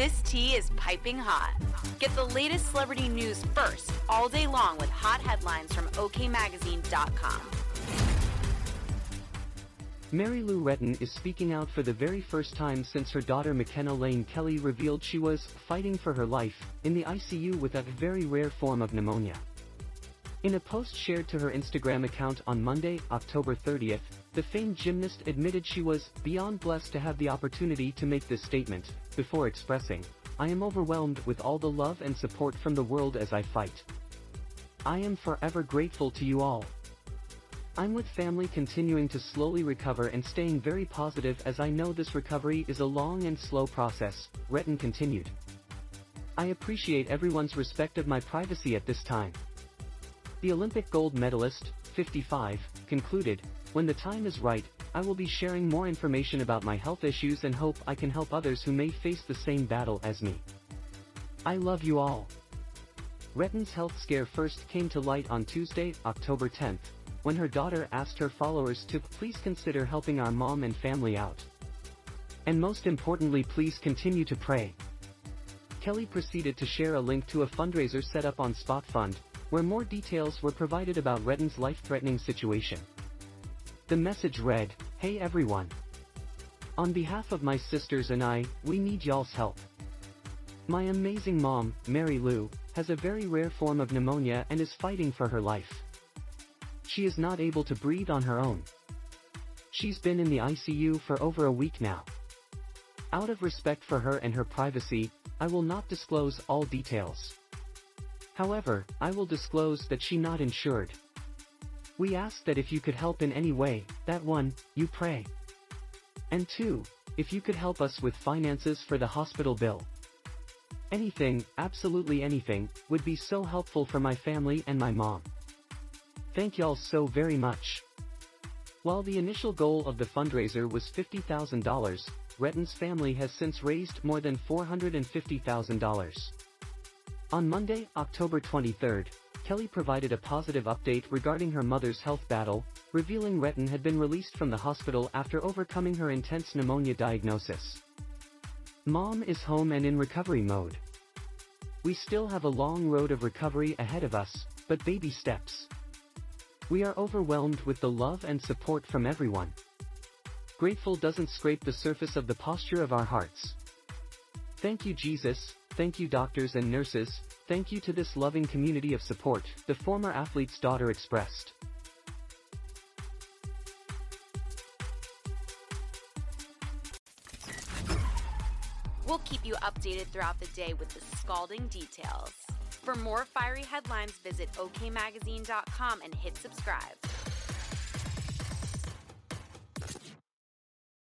This tea is piping hot. Get the latest celebrity news first all day long with hot headlines from OKMagazine.com. Mary Lou Retton is speaking out for the very first time since her daughter McKenna Lane Kelley revealed she was fighting for her life in the ICU with a very rare form of pneumonia. In a post shared to her Instagram account on Monday, October 30th, the famed gymnast admitted she was beyond blessed to have the opportunity to make this statement, before expressing, I am overwhelmed with all the love and support from the world as I fight. I am forever grateful to you all. I'm with family continuing to slowly recover and staying very positive as I know this recovery is a long and slow process, Retton continued. I appreciate everyone's respect of my privacy at this time. The Olympic gold medalist, 55, concluded, When the time is right, I will be sharing more information about my health issues and hope I can help others who may face the same battle as me. I love you all. Retton's health scare first came to light on Tuesday, October 10th, when her daughter asked her followers to please consider helping our mom and family out. And most importantly please continue to pray. Kelley proceeded to share a link to a fundraiser set up on SpotFund, where more details were provided about Retton's life-threatening situation. The message read, Hey everyone! On behalf of my sisters and I, we need y'all's help. My amazing mom, Mary Lou, has a very rare form of pneumonia and is fighting for her life. She is not able to breathe on her own. She's been in the ICU for over a week now. Out of respect for her and her privacy, I will not disclose all details. However, I will disclose that she not insured. We ask that if you could help in any way, that one, you pray. And two, if you could help us with finances for the hospital bill. Anything, absolutely anything, would be so helpful for my family and my mom. Thank y'all so very much. While the initial goal of the fundraiser was $50,000, Retton's family has since raised more than $450,000. On Monday, October 23rd, Kelley provided a positive update regarding her mother's health battle, revealing Retton had been released from the hospital after overcoming her intense pneumonia diagnosis. Mom is home and in recovery mode. We still have a long road of recovery ahead of us, but baby steps. We are overwhelmed with the love and support from everyone. Grateful doesn't scrape the surface of the posture of our hearts. Thank you Jesus, thank you doctors and nurses, thank you to this loving community of support, the former athlete's daughter expressed. We'll keep you updated throughout the day with the scalding details. For more fiery headlines, visit OKMagazine.com and hit subscribe.